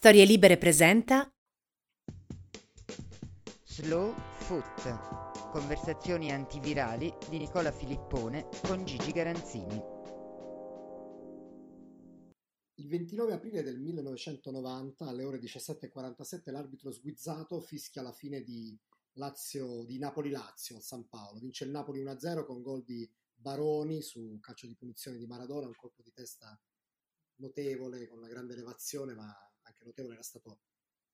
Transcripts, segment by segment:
Storie Libere presenta Slow Foot. Conversazioni antivirali di Nicola Filippone con Gigi Garanzini. Il 29 aprile del 1990, alle ore 17.47, l'arbitro sguizzato fischia la fine di, Lazio, di Napoli-Lazio a San Paolo. Vince il Napoli 1-0 con gol di Baroni su calcio di punizione di Maradona, un colpo di testa notevole, con una grande elevazione, ma anche notevole era stato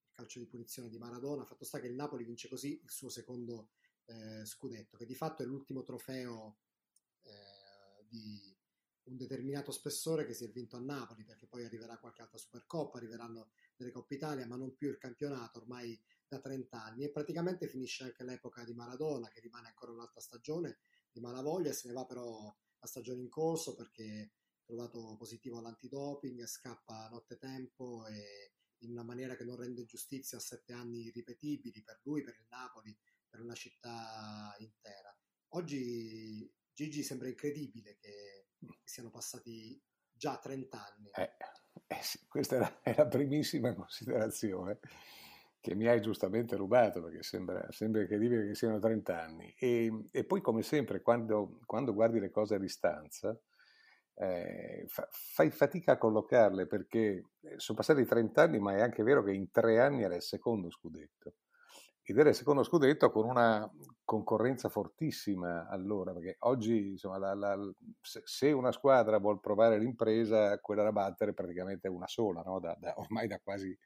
il calcio di punizione di Maradona. Fatto sta che il Napoli vince così il suo secondo eh, scudetto, che di fatto è l'ultimo trofeo eh, di un determinato spessore che si è vinto a Napoli, perché poi arriverà qualche altra Supercoppa, arriveranno delle Coppe Italia, ma non più il campionato ormai da 30 anni. E praticamente finisce anche l'epoca di Maradona, che rimane ancora un'altra stagione di malavoglia, se ne va però la stagione in corso perché trovato positivo all'antidoping, scappa nottetempo e in una maniera che non rende giustizia a sette anni irripetibili per lui, per il Napoli, per una città intera. Oggi Gigi sembra incredibile che, che siano passati già 30 anni. Eh, eh sì, questa è la, è la, primissima considerazione che mi hai giustamente rubato, perché sembra, sembra incredibile che siano 30 anni. E, e poi, come sempre, quando, quando guardi le cose a distanza, eh, fa, fai fatica a collocarle perché eh, sono passati 30 anni, ma è anche vero che in tre anni era il secondo scudetto. Ed era il secondo scudetto con una concorrenza fortissima allora, perché oggi insomma, la, la, se una squadra vuole provare l'impresa, quella da battere praticamente è una sola, no? da, da, ormai da quasi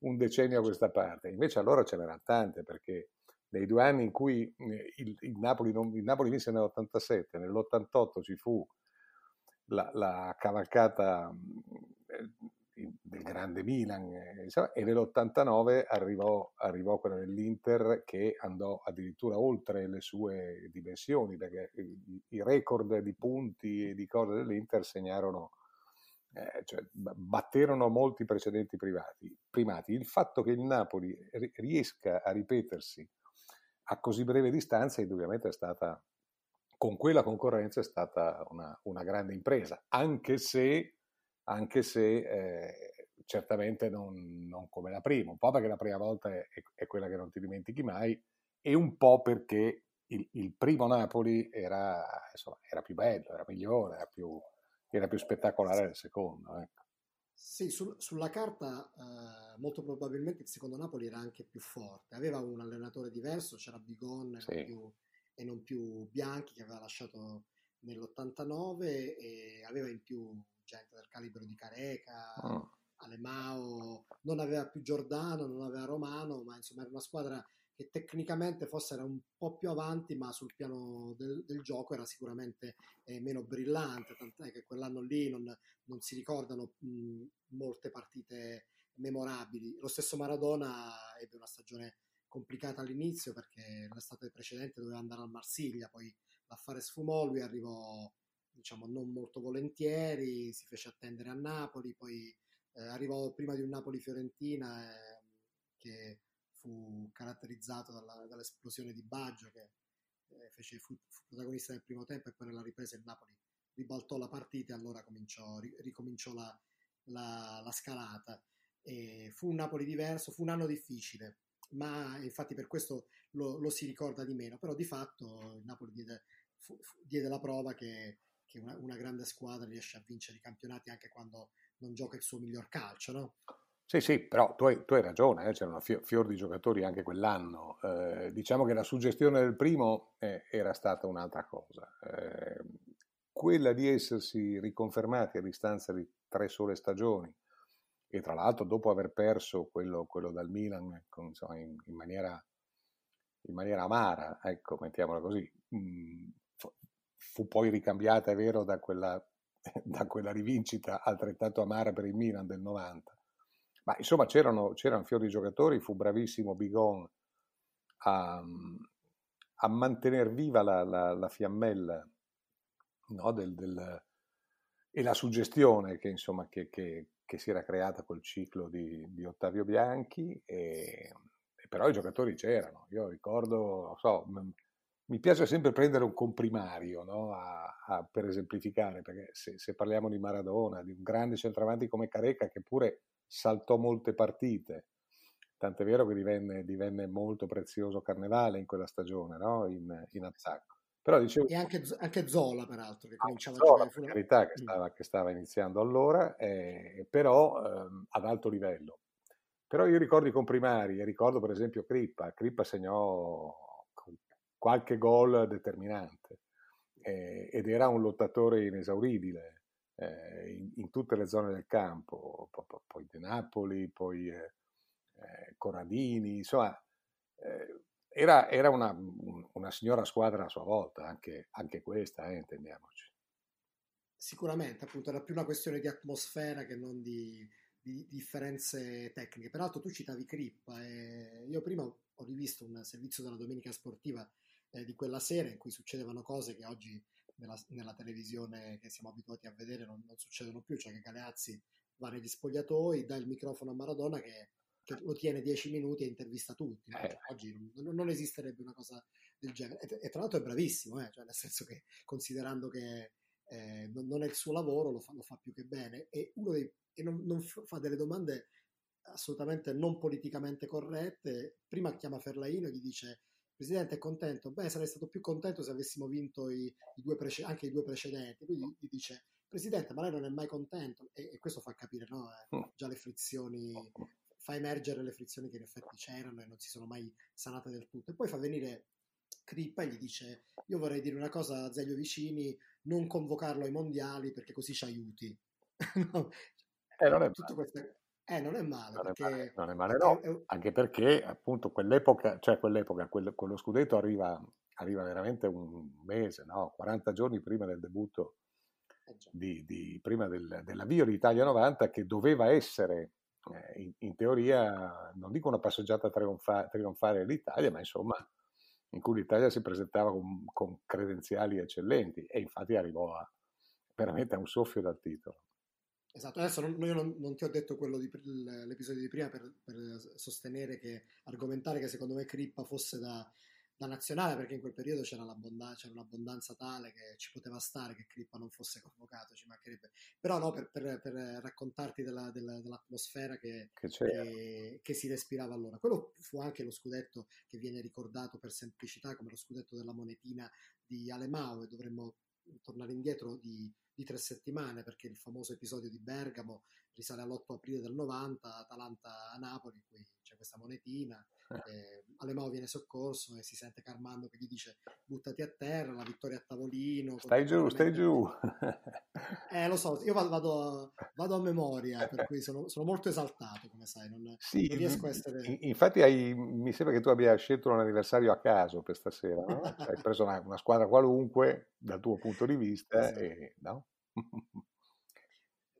un decennio a questa parte. Invece allora ce n'erano tante, perché nei due anni in cui eh, il, il Napoli, non, il Napoli vinse nell'87, nell'88 ci fu la, la cavalcata del grande Milan eh, e nell'89 arrivò, arrivò quella dell'Inter che andò addirittura oltre le sue dimensioni perché i record di punti e di cose dell'Inter segnarono eh, cioè, batterono molti precedenti privati, primati. Il fatto che il Napoli riesca a ripetersi a così breve distanza indubbiamente è stata con quella concorrenza è stata una, una grande impresa, anche se, anche se eh, certamente non, non, come la prima, un po' perché la prima volta è, è, quella che non ti dimentichi mai e un po' perché il, il primo Napoli era, insomma, era, più bello, era migliore, era più, era più spettacolare del secondo. Ecco. Sì, sul, sulla carta eh, molto probabilmente il secondo Napoli era anche più forte, aveva un allenatore diverso, c'era Bigon, sì. più e non più Bianchi che aveva lasciato nell'89 e aveva in più gente del calibro di Careca, oh. Alemao, non aveva più Giordano, non aveva Romano, ma insomma era una squadra che tecnicamente forse era un po' più avanti, ma sul piano del, del gioco era sicuramente eh, meno brillante, tant'è che quell'anno lì non, non si ricordano mh, molte partite memorabili. Lo stesso Maradona ebbe una stagione complicata all'inizio perché l'estate precedente doveva andare al Marsiglia, poi l'affare sfumò, lui arrivò diciamo non molto volentieri, si fece attendere a Napoli, poi eh, arrivò prima di un Napoli-Fiorentina eh, che fu caratterizzato dalla, dall'esplosione di Baggio che eh, fece, fu, fu, protagonista nel primo tempo e poi nella ripresa il Napoli ribaltò la partita e allora cominciò, ricominciò la, la, la scalata. E fu un Napoli diverso, fu un anno difficile, ma infatti per questo lo, lo, si ricorda di meno, però di fatto il Napoli diede, fu, diede la prova che, che una, una, grande squadra riesce a vincere i campionati anche quando non gioca il suo miglior calcio, no? Sì, sì, però tu hai, tu hai ragione, eh? c'erano fior, fior di giocatori anche quell'anno. Eh, diciamo che la suggestione del primo eh, era stata un'altra cosa. Eh, quella di essersi riconfermati a distanza di tre sole stagioni, e tra l'altro dopo aver perso quello, quello dal Milan con, insomma, in, in, maniera, in, maniera, amara, ecco, mettiamola così, mm, fu, poi ricambiata, è vero, da quella, da quella, rivincita altrettanto amara per il Milan del 90. Ma insomma c'erano, c'erano fiori giocatori, fu bravissimo Bigon a, a mantenere viva la, la, la fiammella no, del, del, e la suggestione che, insomma, che, che, che si era creata col ciclo di, di Ottavio Bianchi, e, e però i giocatori c'erano. Io ricordo, so, mi piace sempre prendere un comprimario no? a, a, per esemplificare, perché se, se, parliamo di Maradona, di un grande centravanti come Careca, che pure saltò molte partite, tant'è vero che divenne, divenne molto prezioso Carnevale in quella stagione, no? in, in attacco. Però dicevo, e anche, anche Zola, peraltro, che cominciava Zola, a giocare. Per carità, che stava, che stava iniziando allora, eh, però eh, ad alto livello. Però io ricordo i comprimari ricordo per esempio Crippa. Crippa segnò qualche gol determinante eh, ed era un lottatore inesauribile eh, in, in, tutte le zone del campo, poi, poi di Napoli, poi eh, eh Corradini, insomma era, era una, una, signora squadra a sua volta, anche, anche questa, eh, intendiamoci. Sicuramente, appunto, era più una questione di atmosfera che non di, di differenze tecniche. Peraltro tu citavi Crippa e io prima ho rivisto un servizio della domenica sportiva eh, di quella sera in cui succedevano cose che oggi nella, nella televisione che siamo abituati a vedere non, non, succedono più, cioè che Galeazzi va negli spogliatoi, dà il microfono a Maradona che, che lo tiene dieci minuti e intervista tutti. No? Cioè, oggi non, non, esisterebbe una cosa del genere. E, e tra l'altro è bravissimo, eh? cioè nel senso che considerando che eh, non, non, è il suo lavoro, lo fa, lo fa, più che bene. E, uno dei, e non, non fa delle domande assolutamente non politicamente corrette. Prima chiama Ferlaino e gli dice Presidente è contento? Beh, sarei stato più contento se avessimo vinto i, i due prece- anche i due precedenti. Quindi gli dice, Presidente, ma lei non è mai contento? E, e questo fa capire no? eh, mm. già le frizioni, fa emergere le frizioni che in effetti c'erano e non si sono mai sanate del tutto. E poi fa venire Crippa e gli dice, io vorrei dire una cosa a Zeglio Vicini, non convocarlo ai mondiali perché così ci aiuti. no? eh, non è tutto questo eh, non è male. Non, perché... è male, non è male, no, è... anche perché appunto quell'epoca, cioè quell'epoca, quello, quello scudetto arriva, arriva, veramente un mese, no? 40 giorni prima del debutto, eh di, di, prima del, dell'avvio di Italia 90, che doveva essere in, in, teoria, non dico una passeggiata trionfa, trionfare all'Italia, ma insomma in cui l'Italia si presentava con, con credenziali eccellenti e infatti arrivò a, veramente a un soffio dal titolo. Esatto, adesso non, io non, non, ti ho detto quello di, l'episodio di prima per, per, sostenere che, argomentare che secondo me Crippa fosse da, da nazionale, perché in quel periodo c'era, c'era, un'abbondanza tale che ci poteva stare che Crippa non fosse convocato, ci mancherebbe. Però no, per, per, per raccontarti della, della, dell'atmosfera che, che, che, che, si respirava allora. Quello fu anche lo scudetto che viene ricordato per semplicità come lo scudetto della monetina di Alemao e dovremmo tornare indietro di di tre settimane, perché il famoso episodio di Bergamo risale all'8 aprile del 90, Atalanta a Napoli, in cui c'è questa monetina, eh. Alemao viene soccorso e si sente Carmando che gli dice buttati a terra, la vittoria a tavolino. Stai giù, stai giù. eh, lo so, io vado, vado a memoria, per cui sono, sono, molto esaltato, come sai, non, sì, non riesco a essere... Infatti hai, mi sembra che tu abbia scelto un anniversario a caso per stasera, no? hai preso una, una, squadra qualunque dal tuo punto di vista, sì. e, no?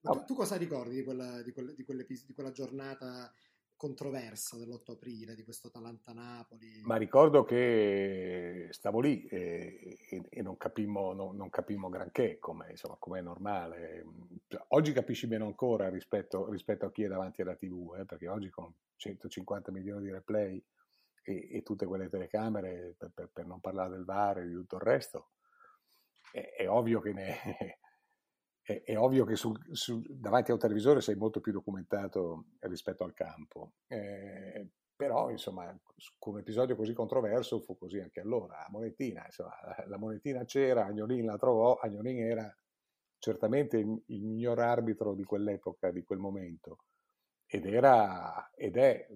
tu, tu, cosa ricordi di quella, di, quella, di, di quella giornata controversa dell'8 aprile, di questo Atalanta-Napoli? Ma ricordo che stavo lì e, e, e non, capimmo, no, non, capimmo, granché, come è normale. Oggi capisci meno ancora rispetto, rispetto, a chi è davanti alla TV, eh, perché oggi con 150 milioni di replay e, e tutte quelle telecamere, per, per, per, non parlare del VAR e di tutto il resto, è, è ovvio che ne è, è ovvio che sul, sul, davanti a un televisore sei molto più documentato rispetto al campo. Eh, però, insomma, con un episodio così controverso fu così anche allora. A Monetina, insomma, la Monetina c'era, Agnolin la trovò, Agnolin era certamente il, il miglior arbitro di quell'epoca, di quel momento, ed era, ed è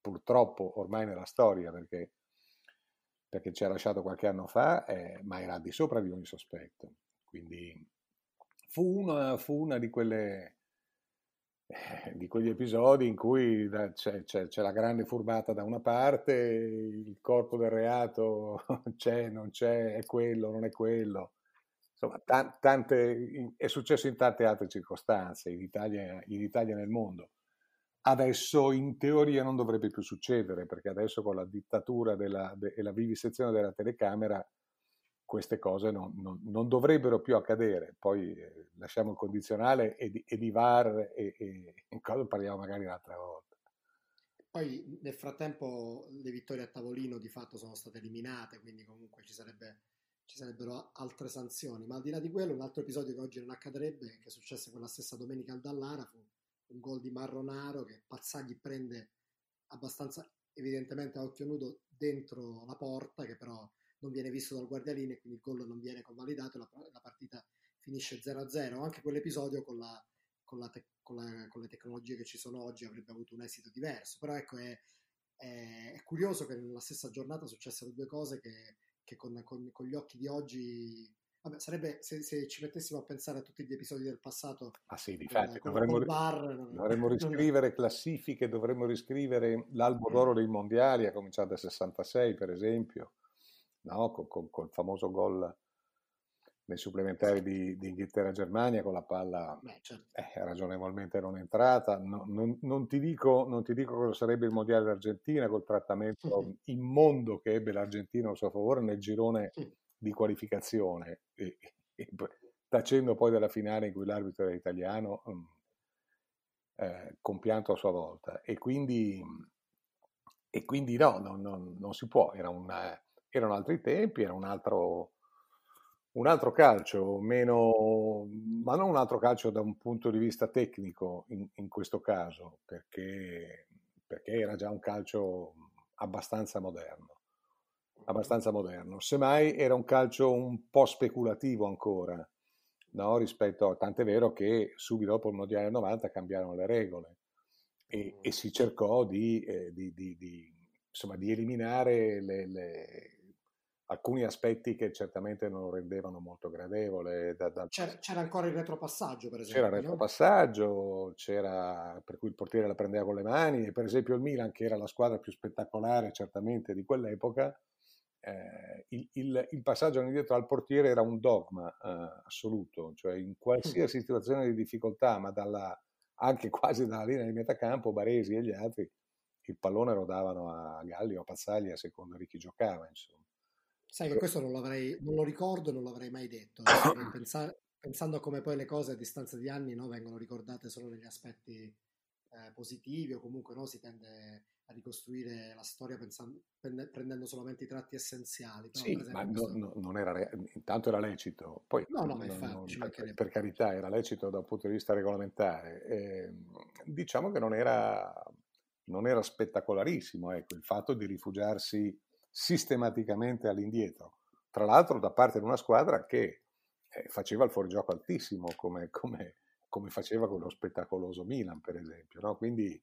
purtroppo ormai nella storia, perché, perché ci ha lasciato qualche anno fa, eh, ma era di sopra di ogni sospetto. Quindi fu una, fu una di quelle eh, di quegli episodi in cui c'è, c'è, c'è, la grande furbata da una parte, il corpo del reato c'è, non c'è, è quello, non è quello. Insomma, tante, è successo in tante altre circostanze, in Italia, in Italia e nel mondo. Adesso in teoria non dovrebbe più succedere, perché adesso con la dittatura della, de, e la vivisezione della telecamera queste cose non, non, non, dovrebbero più accadere. Poi eh, lasciamo il condizionale e di, e di VAR e, e, e cosa parliamo magari un'altra volta. Poi nel frattempo le vittorie a tavolino di fatto sono state eliminate, quindi comunque ci, sarebbe, ci sarebbero altre sanzioni. Ma al di là di quello, un altro episodio che oggi non accadrebbe, che successe quella stessa domenica al Dallara, fu un gol di Marronaro che Pazzagli prende abbastanza evidentemente a occhio nudo dentro la porta che però non viene visto dal guardialine quindi il gol non viene convalidato e la, la partita finisce 0-0 anche quell'episodio con, la, con, la te, con, la, con, le tecnologie che ci sono oggi avrebbe avuto un esito diverso. Però ecco è, è, è curioso che nella stessa giornata successero due cose che, che con, con gli occhi di oggi Vabbè, sarebbe se, se, ci mettessimo a pensare a tutti gli episodi del passato. Ah sì, difatti, dovremmo, bar, dovremmo riscrivere classifiche, dovremmo riscrivere l'albo d'oro dei mondiali, a cominciare dal 66 per esempio, no? con, con, con il famoso gol nei supplementari di, di Inghilterra-Germania con la palla Beh, certo. eh, ragionevolmente non entrata. No, non, non, ti dico, non, ti dico, cosa sarebbe il mondiale d'Argentina col trattamento immondo che ebbe l'Argentina a suo favore nel girone di qualificazione, e, e, tacendo poi della finale in cui l'arbitro era italiano, um, eh, compianto a sua volta. E quindi, e quindi no, non, non, non si può, era una, erano altri tempi, era un altro, un altro calcio, meno, ma non un altro calcio da un punto di vista tecnico in, in questo caso, perché, perché era già un calcio abbastanza moderno abbastanza moderno. Semmai era un calcio un po' speculativo ancora, no? rispetto a tant'è vero che subito dopo il Mondiale 90 cambiarono le regole e, e si cercò di, eh, di, di, di, insomma, di eliminare le, le, alcuni aspetti che certamente non lo rendevano molto gradevole. Da, da... C'era, c'era, ancora il retropassaggio, per esempio. C'era il retropassaggio, c'era, per cui il portiere la prendeva con le mani, e per esempio il Milan, che era la squadra più spettacolare certamente di quell'epoca, eh, il, il, il, passaggio all'indietro al portiere era un dogma eh, assoluto, cioè in qualsiasi situazione di difficoltà, ma dalla, anche quasi dalla linea di metacampo, Baresi e gli altri, il pallone rodavano a Galli o a Pazzagli a seconda di chi giocava. Insomma. Sai che questo non, non lo ricordo e non l'avrei mai detto. Pensare, pensando a come poi le cose a distanza di anni no, vengono ricordate solo negli aspetti eh, positivi o comunque no, si tende a ricostruire la storia pensando, prendendo solamente i tratti essenziali. Però, sì, ma questo... no, non era, intanto era lecito, poi no, no, ma infatti, non, per, per, carità era lecito da un punto di vista regolamentare. Eh, diciamo che non era, non era spettacolarissimo ecco, il fatto di rifugiarsi sistematicamente all'indietro, tra l'altro da parte di una squadra che eh, faceva il fuorigioco altissimo come, come, come faceva con lo spettacoloso Milan per esempio, no? quindi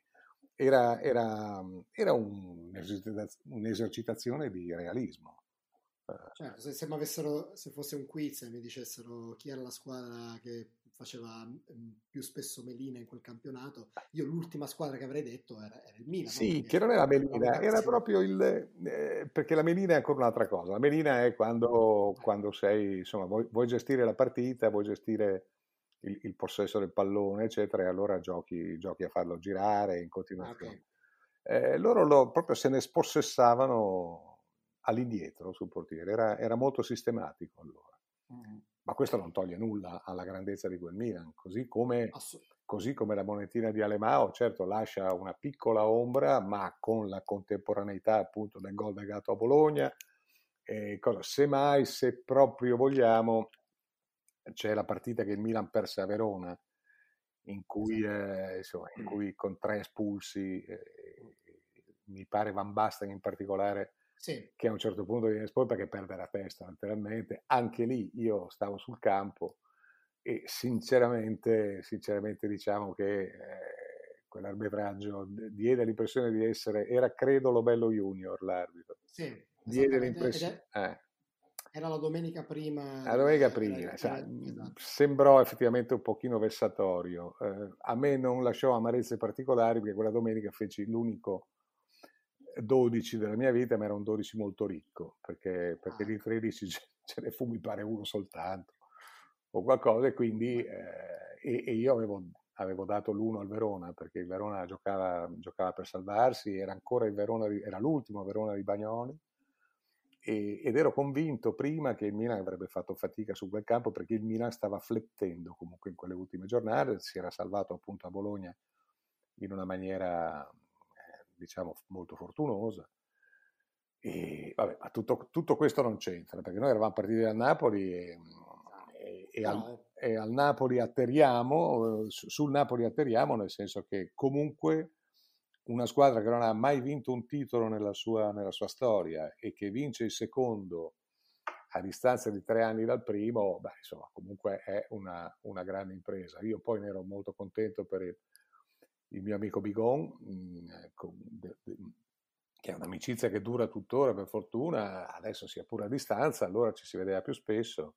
era, era, era un'esercitazione di realismo. Certo, se, se, se, fosse un quiz e mi dicessero chi era la squadra che faceva più spesso Melina in quel campionato, io l'ultima squadra che avrei detto era, era il Milan. Sì, che non era Melina, era proprio il... Eh, perché la Melina è ancora un'altra cosa. La Melina è quando, quando sei, insomma, vuoi, vuoi gestire la partita, vuoi gestire il, il, possesso del pallone, eccetera, e allora giochi, giochi a farlo girare in continuazione. Okay. Eh, loro lo, proprio se ne spossessavano all'indietro sul portiere, era, era molto sistematico allora. Mm. Ma questo non toglie nulla alla grandezza di quel Milan, così come, così come la monetina di Alemao, certo lascia una piccola ombra, ma con la contemporaneità appunto del gol legato a Bologna, eh, cosa, semmai se proprio vogliamo c'è la partita che il Milan perse a Verona, in cui, eh, insomma, in cui con tre espulsi, eh, mi pare Van Basten in particolare, sì. che a un certo punto viene espulso perché perde la testa letteralmente. Anche lì io stavo sul campo e sinceramente, sinceramente diciamo che eh, quell'arbitraggio diede l'impressione di essere, era credo lo bello junior l'arbitro. Sì, diede l'impressione... Eh era la domenica prima. La domenica prima, era, sa, esatto. sembrò effettivamente un pochino vessatorio. Eh, a me non lasciò amarezze particolari perché quella domenica feci l'unico 12 della mia vita, ma era un 12 molto ricco, perché, perché ah. di 13 ce ne fu, mi pare, uno soltanto o qualcosa, e quindi eh, e, e, io avevo, avevo dato l'uno al Verona, perché il Verona giocava, giocava per salvarsi, era ancora il Verona, era l'ultimo Verona di Bagnoli, e, ed ero convinto prima che il Milan avrebbe fatto fatica su quel campo perché il Milan stava flettendo comunque in quelle ultime giornate, si era salvato appunto a Bologna in una maniera diciamo molto fortunosa. E vabbè, ma tutto, tutto, questo non c'entra perché noi eravamo partiti da Napoli e, e, e, al, e al Napoli atterriamo, sul Napoli atterriamo nel senso che comunque una squadra che non ha mai vinto un titolo nella sua, nella sua storia e che vince il secondo a distanza di tre anni dal primo, beh, insomma, comunque è una, una grande impresa. Io poi ne ero molto contento per il, il mio amico Bigon, mm, ecco, che è un'amicizia che dura tuttora per fortuna, adesso sia pure a distanza, allora ci si vedeva più spesso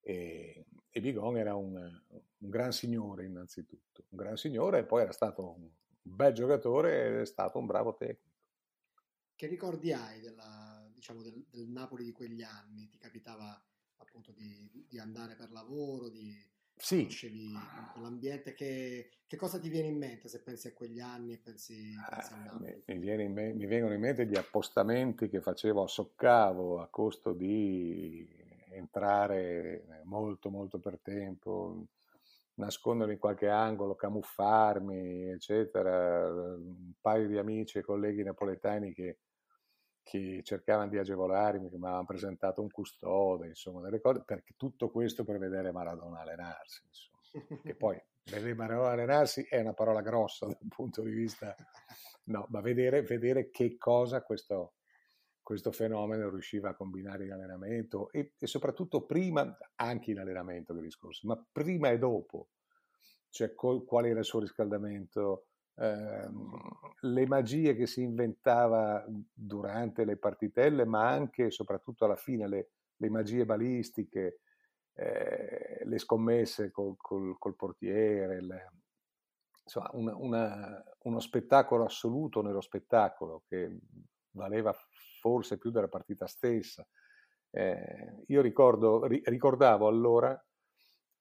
e, e Bigon era un, un, gran signore innanzitutto, un gran signore e poi era stato un bel giocatore ed è stato un bravo tecnico. Che ricordi hai della, diciamo, del, del, Napoli di quegli anni? Ti capitava appunto di, di andare per lavoro, di sì. conoscevi quell'ambiente? Che, che, cosa ti viene in mente se pensi a quegli anni e pensi, pensi ah, mi, mi, me, mi, vengono in mente gli appostamenti che facevo a Soccavo a costo di entrare molto molto per tempo nascondermi in qualche angolo, camuffarmi, eccetera. Un paio di amici e colleghi napoletani che, che cercavano di agevolarmi, che mi avevano presentato un custode, insomma, delle cose, perché tutto questo per vedere Maradona allenarsi, insomma. Che poi vedere Maradona allenarsi è una parola grossa dal punto di vista, no, ma vedere, vedere che cosa questo, questo fenomeno riusciva a combinare in allenamento e, e, soprattutto prima, anche in allenamento che discorso, ma prima e dopo, cioè col, qual era il suo riscaldamento, ehm, le magie che si inventava durante le partitelle, ma anche e soprattutto alla fine le, le magie balistiche, eh, le scommesse col, col, col portiere, le, insomma una, una, uno spettacolo assoluto nello spettacolo che valeva forse più della partita stessa. Eh, io ricordo, ri, ricordavo allora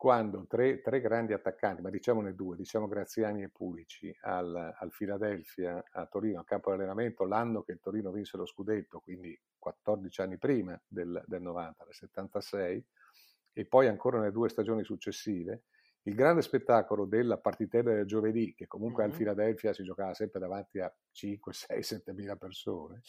quando tre, tre, grandi attaccanti, ma diciamone due, diciamo Graziani e Pulici, al, al Philadelphia, a Torino, a campo di allenamento, l'anno che il Torino vinse lo scudetto, quindi 14 anni prima del, del 90, del 76, e poi ancora nelle due stagioni successive, il grande spettacolo della partitella del giovedì, che comunque mm-hmm. al Philadelphia si giocava sempre davanti a 5, 6, 7 mila persone,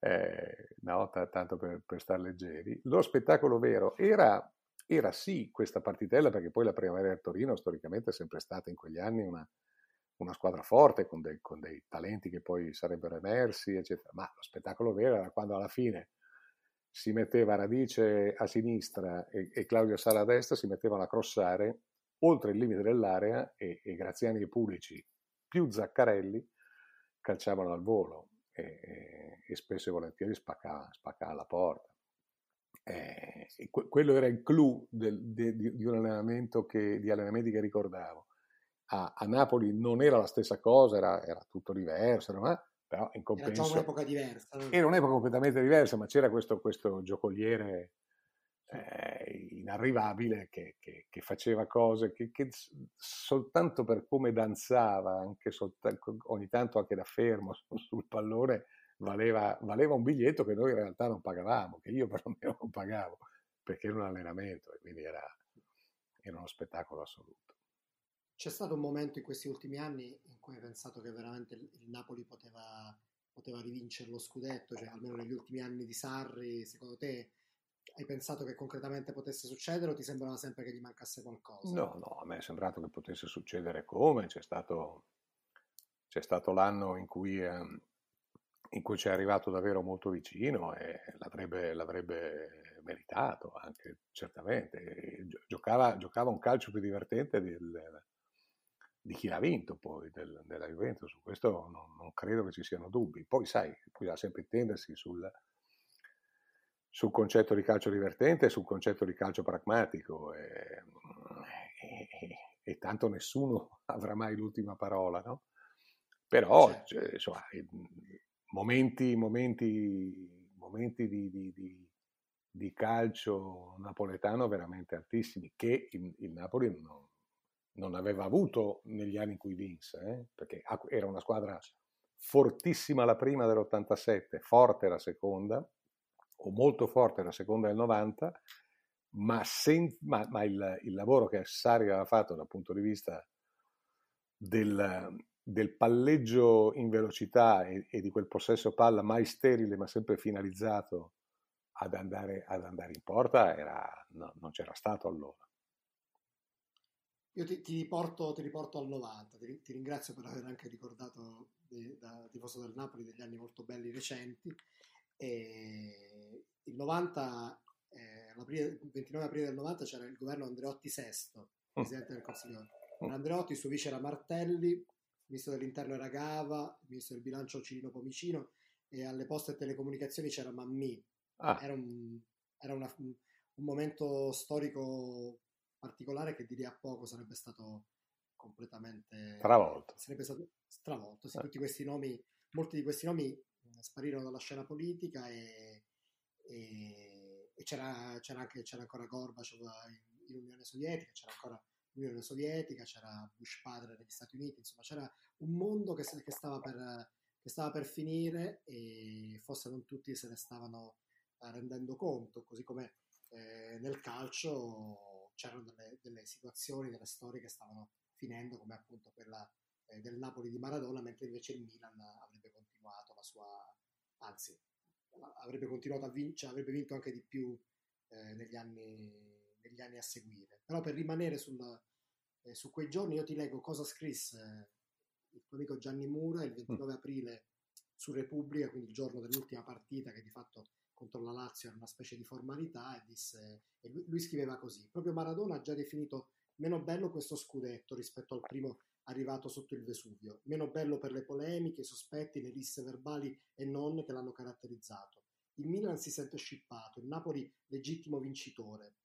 eh, no, t- tanto per, per stare leggeri. Lo spettacolo vero era, era, sì questa partitella, perché poi la Primavera del Torino storicamente è sempre stata in quegli anni una, una squadra forte con dei, con dei, talenti che poi sarebbero emersi, eccetera. Ma lo spettacolo vero era quando alla fine si metteva Radice a sinistra e, e Claudio Sala a destra, si mettevano a crossare oltre il limite dell'area e, e Graziani e Pulici più Zaccarelli calciavano al volo e, e spesso e volentieri spaccava, spaccava la porta. Eh, que- quello era il clou del, de, di, di, un allenamento che, di allenamenti che ricordavo. A, a Napoli non era la stessa cosa, era, era tutto diverso, era, però in compenso... Era un'epoca diversa. No? Era un'epoca completamente diversa, ma c'era questo, questo giocoliere eh, inarrivabile che, che, che, faceva cose che, che, soltanto per come danzava, anche soltanto, ogni tanto anche da fermo sul pallone, valeva, valeva, un biglietto che noi in realtà non pagavamo, che io perlomeno non pagavo, perché era un allenamento e quindi era, era uno spettacolo assoluto. C'è stato un momento in questi ultimi anni in cui hai pensato che veramente il Napoli poteva, poteva rivincere lo scudetto, cioè almeno negli ultimi anni di Sarri, secondo te hai pensato che concretamente potesse succedere o ti sembrava sempre che gli mancasse qualcosa? No, no, a me è sembrato che potesse succedere come, c'è stato, c'è stato l'anno in cui, eh, in cui ci è arrivato davvero molto vicino e l'avrebbe, l'avrebbe meritato anche, certamente. Giocava, giocava, un calcio più divertente del, di chi l'ha vinto poi, del, della Juventus, su questo non, non, credo che ci siano dubbi. Poi sai, bisogna sempre intendersi sul sul concetto di calcio divertente e sul concetto di calcio pragmatico e, e, e, tanto nessuno avrà mai l'ultima parola, no? Però cioè, insomma, momenti, momenti, momenti di, di, di, di, calcio napoletano veramente altissimi che il, il Napoli non, non, aveva avuto negli anni in cui vinse, eh? perché era una squadra fortissima la prima dell'87, forte la seconda, o molto forte la seconda del 90, ma, sen- ma, ma il, il, lavoro che Sari aveva fatto dal punto di vista del, del palleggio in velocità e, e, di quel possesso palla mai sterile ma sempre finalizzato ad andare, ad andare in porta era, no, non c'era stato allora. Io ti, ti, riporto, ti, riporto, al 90, ti, ti, ringrazio per aver anche ricordato di, da tifoso del Napoli degli anni molto belli recenti. E il 90, eh, il 29 aprile del 90 c'era il governo Andreotti VI, mm. presidente del Consiglio. Mm. Andreotti, suo vice era Martelli, ministro dell'interno era Gava, il ministro del bilancio Cirino Pomicino e alle poste e telecomunicazioni c'era Mammì. Ah. Era, un, era una, un momento storico particolare che di lì a poco sarebbe stato completamente travolto. Sarebbe stato stravolto. Sì, eh. Tutti questi nomi, molti di questi nomi sparirono dalla scena politica e, e, e c'era, c'era, anche, c'era ancora Gorbaciov in, in Unione Sovietica, c'era ancora l'Unione Sovietica, c'era Bush padre negli Stati Uniti, insomma c'era un mondo che, che, stava, per, che stava per finire e forse non tutti se ne stavano eh, rendendo conto, così come eh, nel calcio c'erano delle, delle, situazioni, delle storie che stavano finendo, come appunto quella eh, del Napoli di Maradona, mentre invece il Milan avrebbe continuato la sua, anzi, avrebbe continuato a vincere, avrebbe vinto anche di più eh, negli, anni, negli, anni, a seguire. Però per rimanere sul, eh, su quei giorni io ti leggo cosa scrisse il tuo amico Gianni Mura il 29 mm. aprile su Repubblica, quindi il giorno dell'ultima partita che di fatto contro la Lazio era una specie di formalità e, disse, e lui, lui, scriveva così, proprio Maradona ha già definito meno bello questo scudetto rispetto al primo arrivato sotto il Vesuvio, meno bello per le polemiche, i sospetti, le liste verbali e non che l'hanno caratterizzato. Il Milan si sente scippato, il Napoli legittimo vincitore.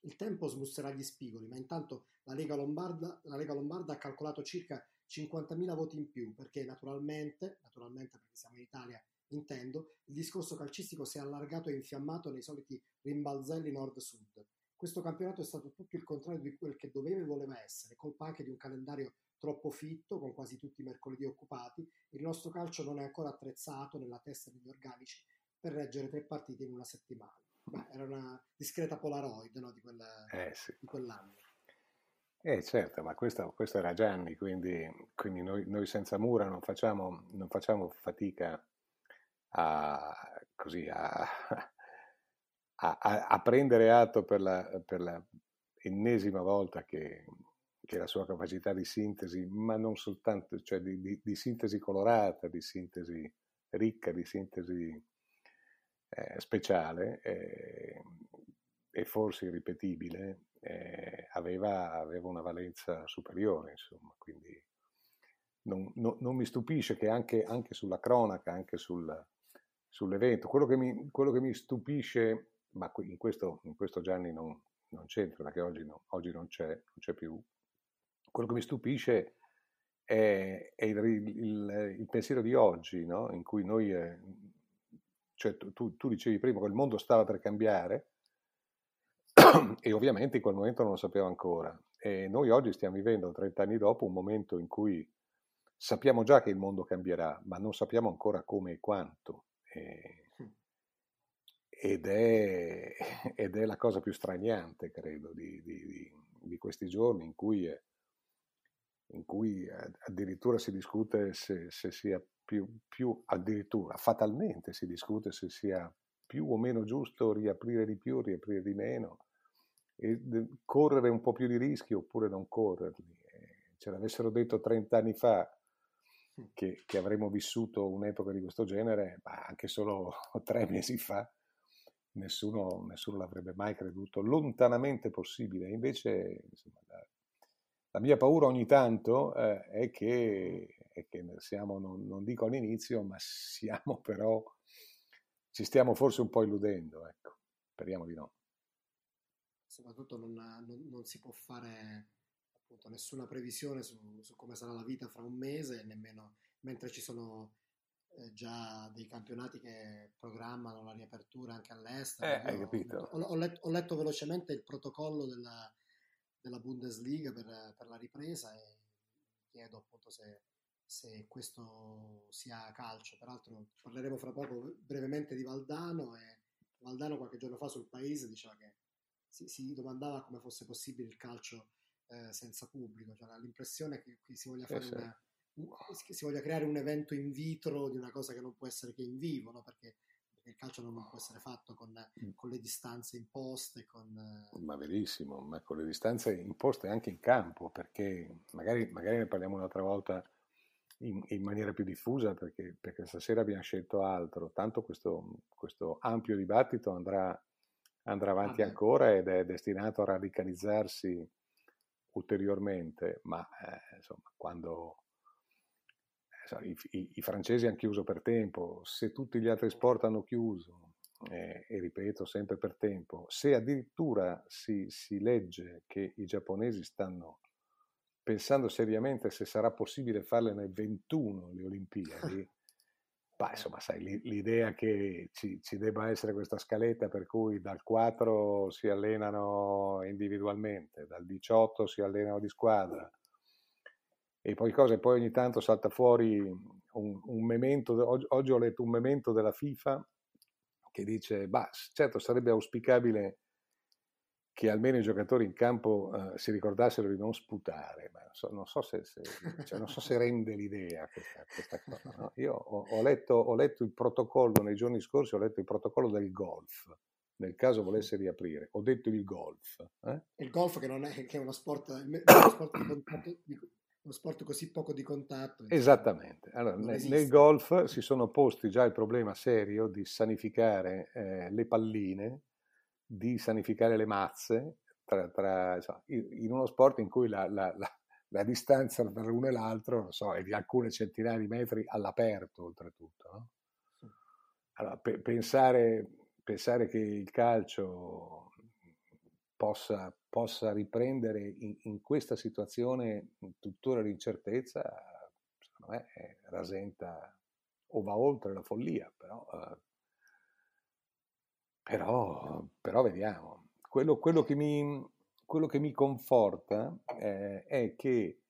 Il tempo smusserà gli spigoli, ma intanto la Lega Lombarda, la Lega Lombarda ha calcolato circa 50.000 voti in più, perché naturalmente, naturalmente perché siamo in Italia intendo, il discorso calcistico si è allargato e infiammato nei soliti rimbalzelli nord-sud. Questo campionato è stato tutto il contrario di quel che doveva e voleva essere, colpa anche di un calendario troppo fitto, con quasi tutti i mercoledì occupati. Il nostro calcio non è ancora attrezzato nella testa degli organici per reggere tre partite in una settimana. Era una discreta Polaroid no, di, quella, eh, sì. di, quell'anno. Eh certo, ma questo, questo era Gianni, quindi, quindi noi, noi, senza mura non facciamo, non facciamo fatica a, così, a, a, a, prendere atto per la, per la ennesima volta che, che, la sua capacità di sintesi, ma non soltanto, cioè di, di, di sintesi colorata, di sintesi ricca, di sintesi eh, speciale eh, e forse irripetibile, eh, aveva, aveva, una valenza superiore, insomma, quindi non, no, non mi stupisce che anche, anche, sulla cronaca, anche sul, sull'evento. Quello che, mi, quello che mi, stupisce, ma in questo, in questo Gianni non, non c'entra perché oggi, no, oggi non, c'è, non, c'è, più, quello che mi stupisce è, è il, il, il, pensiero di oggi, no? in cui noi, eh, cioè tu, tu, dicevi prima che il mondo stava per cambiare e ovviamente in quel momento non lo sappiamo ancora. E noi oggi stiamo vivendo, 30 anni dopo, un momento in cui sappiamo già che il mondo cambierà, ma non sappiamo ancora come e quanto. E, ed, è, ed, è, la cosa più straniante, credo, di, di, di questi giorni in cui, in cui, addirittura si discute se, se sia più, più, addirittura fatalmente si discute se sia più o meno giusto riaprire di più, riaprire di meno, e correre un po' più di rischi oppure non correrli. Ce l'avessero detto 30 anni fa che, che, avremmo vissuto un'epoca di questo genere, ma anche solo tre mesi fa, nessuno, nessuno l'avrebbe mai creduto lontanamente possibile. Invece, insomma, la, la, mia paura ogni tanto eh, è, che, è, che, siamo, non, non, dico all'inizio, ma siamo però, ci stiamo forse un po' illudendo, ecco, speriamo di no. Soprattutto non, non, non si può fare appunto nessuna previsione su, su, come sarà la vita fra un mese, nemmeno mentre ci sono eh, già dei campionati che programmano la riapertura anche all'estero. Eh, hai capito. Ho, ho, letto, ho, letto, velocemente il protocollo della, della Bundesliga per, per, la ripresa e chiedo appunto se, se questo sia calcio. Peraltro parleremo fra poco brevemente di Valdano e Valdano qualche giorno fa sul paese diceva che si, si domandava come fosse possibile il calcio eh, senza pubblico, cioè l'impressione che, che si voglia fare eh, una, un, che si voglia creare un evento in vitro di una cosa che non può essere che in vivo, no? perché il calcio non può essere fatto con, mm. con le distanze imposte. Con... Ma verissimo, ma con le distanze imposte anche in campo, perché magari, magari ne parliamo un'altra volta in, in maniera più diffusa, perché, perché, stasera abbiamo scelto altro, tanto questo, questo ampio dibattito andrà, andrà avanti ah, ancora ed è destinato a radicalizzarsi ulteriormente, ma eh, insomma, quando i, i, i, francesi hanno chiuso per tempo, se tutti gli altri sport hanno chiuso, eh, e ripeto sempre per tempo, se addirittura si, si legge che i giapponesi stanno pensando seriamente se sarà possibile farle nel 21 le Olimpiadi, bah, insomma, sai, l'idea che ci, ci, debba essere questa scaletta per cui dal 4 si allenano individualmente, dal 18 si allenano di squadra, e poi cose, poi ogni tanto salta fuori un, un memento, oggi ho letto un memento della FIFA che dice, bah, certo sarebbe auspicabile che almeno i giocatori in campo uh, si ricordassero di non sputare, ma non so, non so, se, se, cioè, non so se, rende l'idea questa, questa cosa. No? Io ho, ho, letto, ho, letto, il protocollo nei giorni scorsi, ho letto il protocollo del golf, nel caso volesse riaprire. Ho detto il golf. Eh? Il golf che non è, che è uno sport, uno sport di, uno sport così poco di contatto. Esattamente. Allora, nel, nel, golf si sono posti già il problema serio di sanificare eh, le palline, di sanificare le mazze, tra, tra, insomma, in uno sport in cui la, la, la, la, distanza tra l'uno e l'altro so, è di alcune centinaia di metri all'aperto, oltretutto. No? Allora, pe- pensare, pensare che il calcio possa, possa riprendere in, in, questa situazione tuttora l'incertezza, secondo me eh, rasenta o va oltre la follia, però, eh, però, però vediamo. Quello, quello, che mi, quello, che mi, conforta eh, è che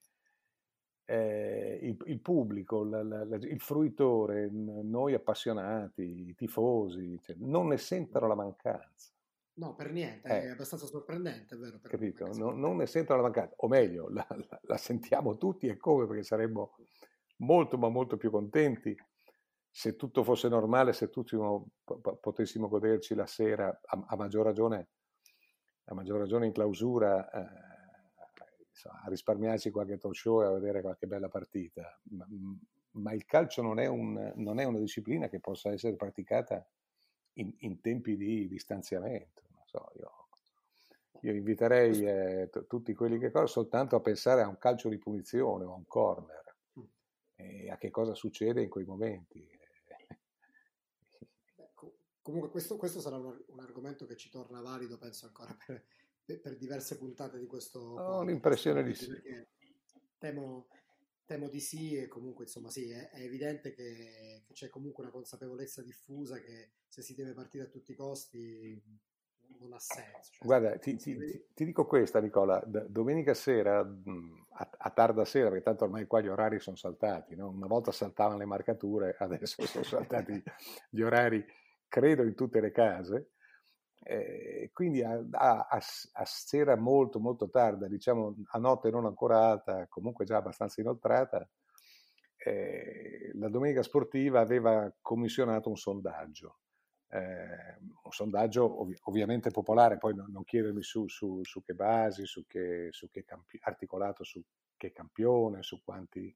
eh, il, il, pubblico, la, la, la, il fruitore, noi appassionati, i tifosi, cioè, non ne sentono la mancanza. No, per niente, eh, è abbastanza sorprendente, è vero? Capito? Non, non, ne sentono la mancanza, o meglio, la, la, la, sentiamo tutti e come, perché saremmo molto ma molto più contenti se tutto fosse normale, se tutti potessimo goderci la sera, a, a, maggior, ragione, a maggior ragione in clausura, eh, a risparmiarci qualche talk show e a vedere qualche bella partita. Ma, ma il calcio non è, un, non è, una disciplina che possa essere praticata in, in tempi di distanziamento so, io, io inviterei eh, t- tutti quelli che corrono soltanto a pensare a un calcio di punizione o a un corner mm. e a che cosa succede in quei momenti. comunque questo, questo sarà un, un, argomento che ci torna valido, penso ancora per, per diverse puntate di questo... Ho l'impressione di sì. Temo, temo di sì e comunque insomma sì, è, è evidente che, che, c'è comunque una consapevolezza diffusa che se si deve partire a tutti i costi non ha senso. Cioè, Guarda, ti, ti, ti, dico questa Nicola, domenica sera, a, a, tarda sera, perché tanto ormai qua gli orari sono saltati, no? una volta saltavano le marcature, adesso sono saltati gli orari, credo, in tutte le case. Eh, quindi a, a, a, sera molto molto tarda, diciamo a notte non ancora alta, comunque già abbastanza inoltrata, eh, la domenica sportiva aveva commissionato un sondaggio eh, un sondaggio ov- ovviamente popolare, poi non, non chiedermi su, su, su, che basi, su che, su che campi- articolato su che campione, su quanti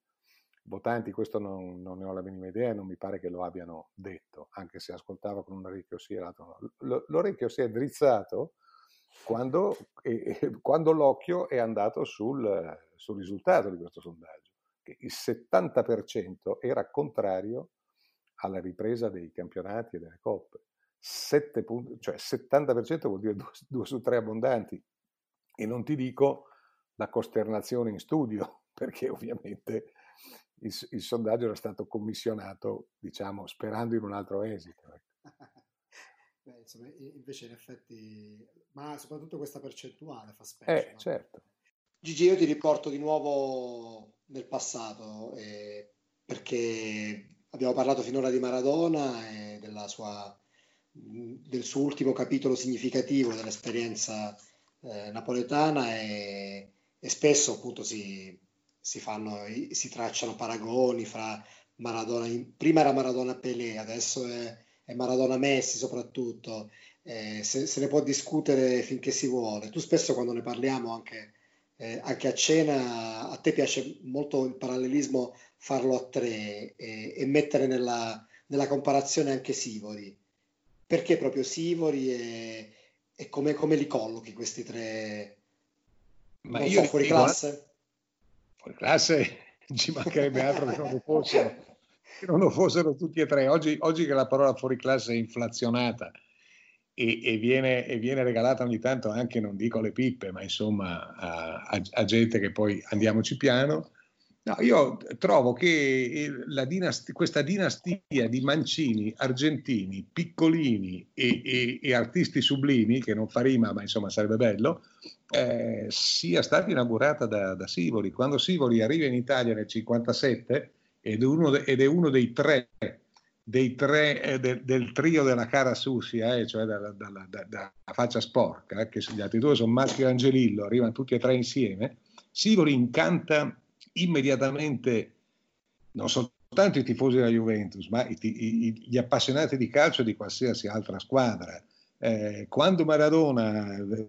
votanti, questo non, non, ne ho la minima idea, non mi pare che lo abbiano detto, anche se ascoltava con un orecchio sì e l'altro no. L'orecchio si è drizzato quando, e, e, quando l'occhio è andato sul, sul risultato di questo sondaggio, che il 70% era contrario alla ripresa dei campionati e delle coppe. 7 punti, cioè 70% vuol dire 2 su 3 abbondanti. E non ti dico la costernazione in studio, perché ovviamente il, il sondaggio era stato commissionato, diciamo, sperando in un altro esito. Ecco. Beh, insomma, invece in effetti, ma soprattutto questa percentuale fa specie. Eh, certo. Gigi, io ti riporto di nuovo nel passato, eh, perché Abbiamo parlato finora di Maradona e sua, del suo ultimo capitolo significativo dell'esperienza eh, napoletana e, e, spesso appunto si, si, fanno, si tracciano paragoni fra Maradona, prima era Maradona Pelé, adesso è, è Maradona Messi soprattutto, eh, se, se, ne può discutere finché si vuole. Tu spesso quando ne parliamo anche, eh, anche a cena, a te piace molto il parallelismo farlo a tre e, e mettere nella, nella, comparazione anche Sivori. Perché proprio Sivori e, e come, come, li collochi questi tre? Ma non io so, fuori dico, classe? Fuori classe ci mancherebbe altro che non lo fossero, che non lo fossero tutti e tre. Oggi, oggi che la parola fuori classe è inflazionata e, e, viene, e, viene, regalata ogni tanto anche, non dico alle pippe, ma insomma a, a, a gente che poi andiamoci piano. No, io trovo che dinastia, questa dinastia di mancini, argentini, piccolini e, e, artisti sublimi, che non fa rima, ma insomma sarebbe bello, eh, sia stata inaugurata da, da, Sivori. Quando Sivori arriva in Italia nel 1957 ed, ed è uno dei tre dei tre, eh, de, del trio della cara Susia, eh, cioè dalla, dalla, dalla, dalla, faccia sporca, eh, che gli altri due sono Maschio e Angelillo, arrivano tutti e tre insieme, Sivori incanta immediatamente non soltanto i tifosi della Juventus, ma i, i, gli appassionati di calcio di qualsiasi altra squadra. Eh, quando Maradona, eh,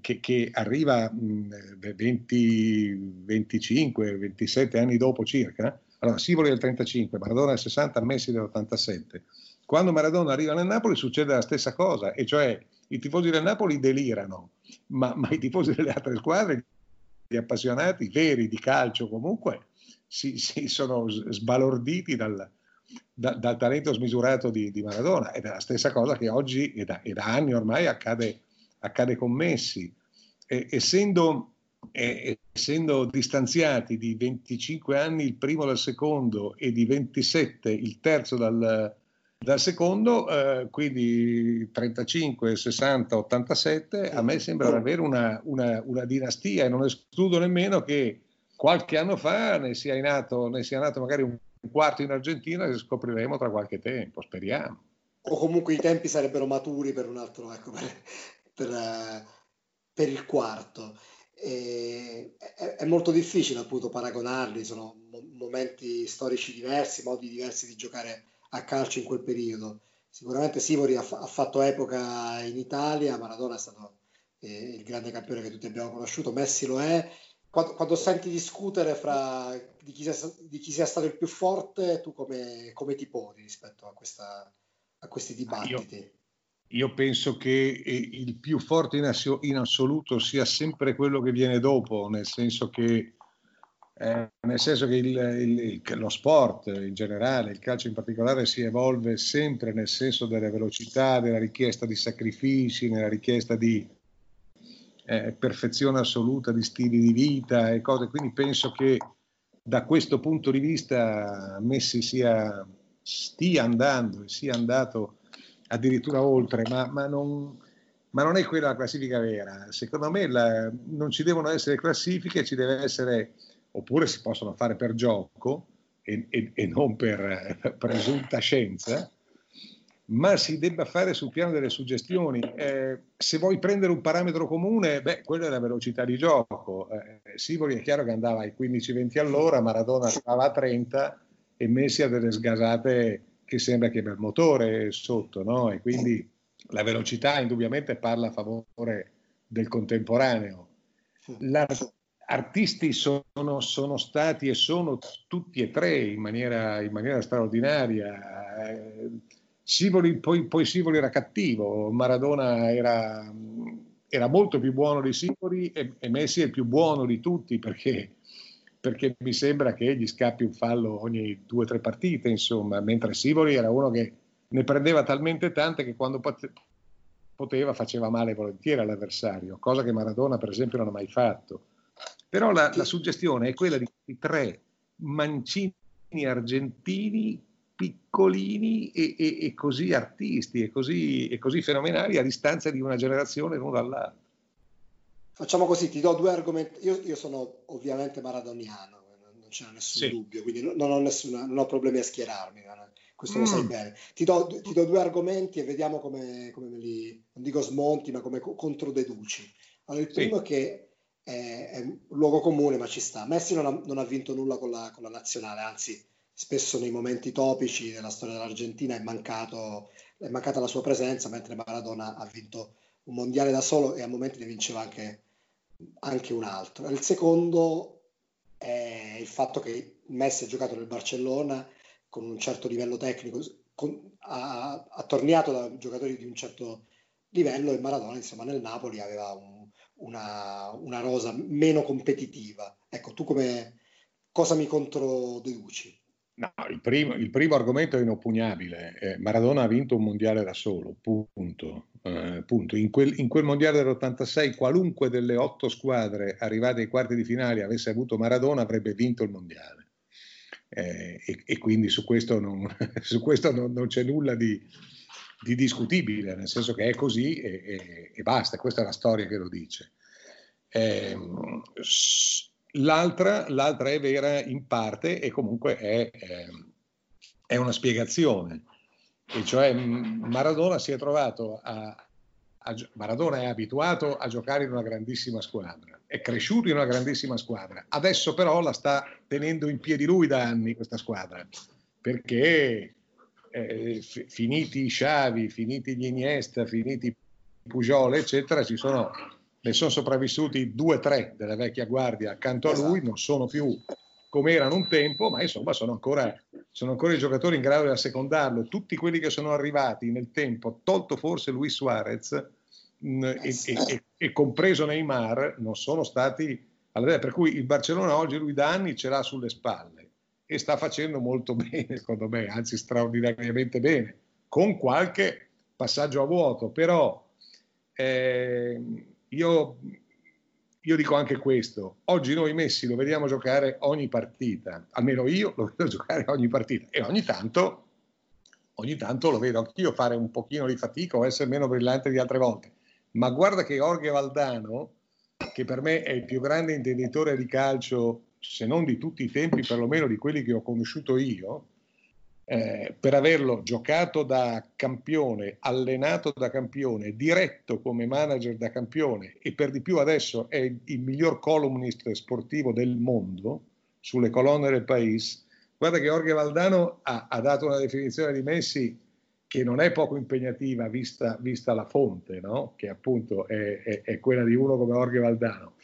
che, che arriva mh, 20, 25, 27 anni dopo circa, allora, Sivoli del 35, Maradona del 60, Messi dell'87. Quando Maradona arriva nel Napoli succede la stessa cosa, e cioè i tifosi del Napoli delirano, ma, ma i tifosi delle altre squadre, gli appassionati veri di calcio comunque, si, si sono sbalorditi dal, da, dal talento smisurato di, di, Maradona. Ed è la stessa cosa che oggi, e da, e da anni ormai, accade, accade con Messi. E, essendo eh, essendo distanziati di 25 anni il primo dal secondo e di 27 il terzo dal, dal secondo, eh, quindi 35, 60, 87, a me sembra avere una, una, una, dinastia e non escludo nemmeno che qualche anno fa ne sia nato, ne sia nato magari un quarto in Argentina e scopriremo tra qualche tempo, speriamo. O comunque i tempi sarebbero maturi per un altro, ecco, per, per, eh, per il quarto. E è, molto difficile appunto paragonarli, sono momenti storici diversi, modi diversi di giocare a calcio in quel periodo. Sicuramente Sivori ha, ha fatto epoca in Italia, Maradona è stato eh, il grande campione che tutti abbiamo conosciuto, Messi lo è. Quando, quando senti discutere fra di chi, sia, di chi, sia, stato il più forte, tu come, come ti poni rispetto a, questa, a questi dibattiti? Io io penso che eh, il più forte in, assoluto sia sempre quello che viene dopo, nel senso che, eh, nel senso che il, il, lo sport in generale, il calcio in particolare, si evolve sempre nel senso della velocità, della richiesta di sacrifici, nella richiesta di eh, perfezione assoluta di stili di vita e cose. Quindi penso che da questo punto di vista Messi sia, stia andando e sia andato addirittura oltre, ma, ma, non, ma, non, è quella la classifica vera. Secondo me la, non ci devono essere classifiche, ci deve essere, oppure si possono fare per gioco e, e, e non per presunta scienza, ma si debba fare sul piano delle suggestioni. Eh, se vuoi prendere un parametro comune, beh, quello è la velocità di gioco. Eh, Sivoli è chiaro che andava ai 15-20 all'ora, Maradona andava a 30 e Messi a delle sgasate che sembra che abbia il motore sotto, no? E quindi la velocità indubbiamente parla a favore del contemporaneo. La, artisti sono, sono, stati e sono tutti e tre in maniera, in maniera straordinaria. Eh, Sivoli, poi, poi Sivoli era cattivo, Maradona era, era molto più buono di Sivoli e, e Messi è il più buono di tutti perché perché mi sembra che gli scappi un fallo ogni due o tre partite, insomma, mentre Sivori era uno che ne prendeva talmente tante che quando poteva faceva male volentieri all'avversario, cosa che Maradona per esempio non ha mai fatto. Però la, la suggestione è quella di tre mancini argentini piccolini e, e, e così artisti e così, e così fenomenali a distanza di una generazione l'uno dall'altro. Facciamo così, ti do due argomenti. Io, io sono ovviamente maradoniano, non c'è nessun sì. dubbio, quindi non ho, nessuna, non ho, problemi a schierarmi, questo mm. lo sai bene. Ti do, ti do, due argomenti e vediamo come, come me li, non dico smonti, ma come controdeduci. Allora, il primo sì. è che è, è, un luogo comune, ma ci sta. Messi non ha, non ha vinto nulla con la, con la nazionale, anzi spesso nei momenti topici della storia dell'Argentina è, mancato, è mancata la sua presenza, mentre Maradona ha vinto un mondiale da solo e a momenti ne vinceva anche, anche un altro. Il secondo è il fatto che Messi ha giocato nel Barcellona con un certo livello tecnico, con, ha, tornato da giocatori di un certo livello e Maradona insomma nel Napoli aveva un, una, una, rosa meno competitiva. Ecco, tu come cosa mi controdeduci? No, il primo, il primo, argomento è inoppugnabile. Eh, Maradona ha vinto un mondiale da solo, punto. Eh, punto. In, quel, in, quel, mondiale dell'86, qualunque delle otto squadre arrivate ai quarti di finale avesse avuto Maradona, avrebbe vinto il mondiale. Eh, e, e, quindi su questo non, su questo non, non c'è nulla di, di, discutibile, nel senso che è così e, e, e, basta. Questa è la storia che lo dice. Ehm, L'altra, l'altra, è vera in parte e comunque è, è, una spiegazione, e cioè Maradona si è trovato a, a, Maradona è abituato a giocare in una grandissima squadra, è cresciuto in una grandissima squadra, adesso però la sta tenendo in piedi lui da anni questa squadra, perché eh, finiti i Sciavi, finiti gli Iniesta, finiti Pujol, eccetera, ci sono ne sono sopravvissuti due o tre della vecchia guardia accanto a lui, non sono più come erano un tempo, ma insomma sono ancora, sono ancora i giocatori in grado di assecondarlo. Tutti quelli che sono arrivati nel tempo, tolto forse Luis Suarez mh, mm, e, e, e, compreso Neymar, non sono stati allora, per cui il Barcellona oggi lui da anni ce l'ha sulle spalle e sta facendo molto bene, secondo me, anzi straordinariamente bene, con qualche passaggio a vuoto, però eh, io, io, dico anche questo, oggi noi Messi lo vediamo giocare ogni partita, almeno io lo vedo giocare ogni partita. E ogni tanto, ogni tanto lo vedo anch'io fare un pochino di fatica o essere meno brillante di altre volte, ma guarda che Jorge Valdano, che per me è il più grande intenditore di calcio, se non di tutti i tempi, perlomeno di quelli che ho conosciuto io, eh, per averlo giocato da campione, allenato da campione, diretto come manager da campione e per di più adesso è il miglior columnist sportivo del mondo sulle colonne del paese. Guarda che Jorge Valdano ha, ha dato una definizione di Messi che non è poco impegnativa vista, vista la fonte, no? che appunto è, è, è, quella di uno come Jorge Valdano.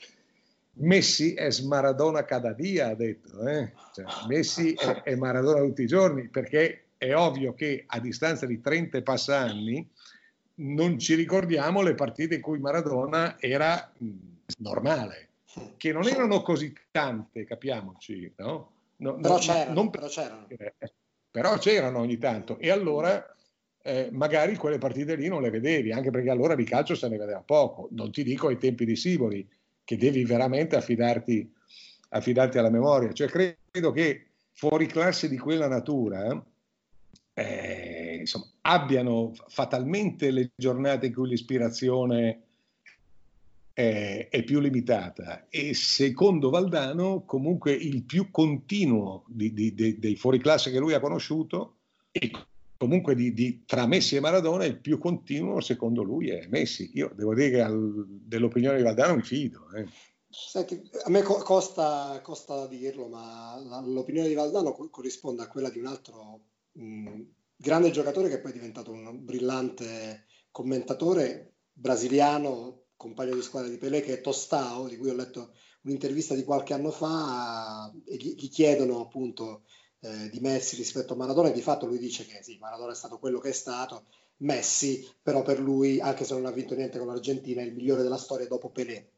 Messi è Maradona cada dia, ha detto. Eh? Cioè, Messi è, è, Maradona tutti i giorni, perché è ovvio che a distanza di 30 e passa anni non ci ricordiamo le partite in cui Maradona era normale, che non erano così tante, capiamoci, no? no però, no, c'erano, non, però, c'erano. Però c'erano ogni tanto. E allora eh, magari quelle partite lì non le vedevi, anche perché allora di calcio se ne vedeva poco. Non ti dico ai tempi di Sivoli, che devi veramente affidarti, affidarti alla memoria. Cioè, credo che fuori classe di quella natura eh, insomma, abbiano fatalmente le giornate in cui l'ispirazione è, è, più limitata e secondo Valdano comunque il più continuo di, di, di, dei fuoriclasse che lui ha conosciuto e comunque di, tra Messi e Maradona il più continuo secondo lui è Messi. Io devo dire che al, dell'opinione di Valdano mi fido. Eh. Senti, a me costa, costa dirlo, ma l'opinione di Valdano corrisponde a quella di un altro mh, grande giocatore che poi è diventato un brillante commentatore brasiliano, compagno di squadra di Pelé, che è Tostao, di cui ho letto un'intervista di qualche anno fa, e gli, gli chiedono appunto eh, di Messi rispetto a Maradona e di fatto lui dice che sì, Maradona è stato quello che è stato, Messi però per lui, anche se non ha vinto niente con l'Argentina, è il migliore della storia dopo Pelé.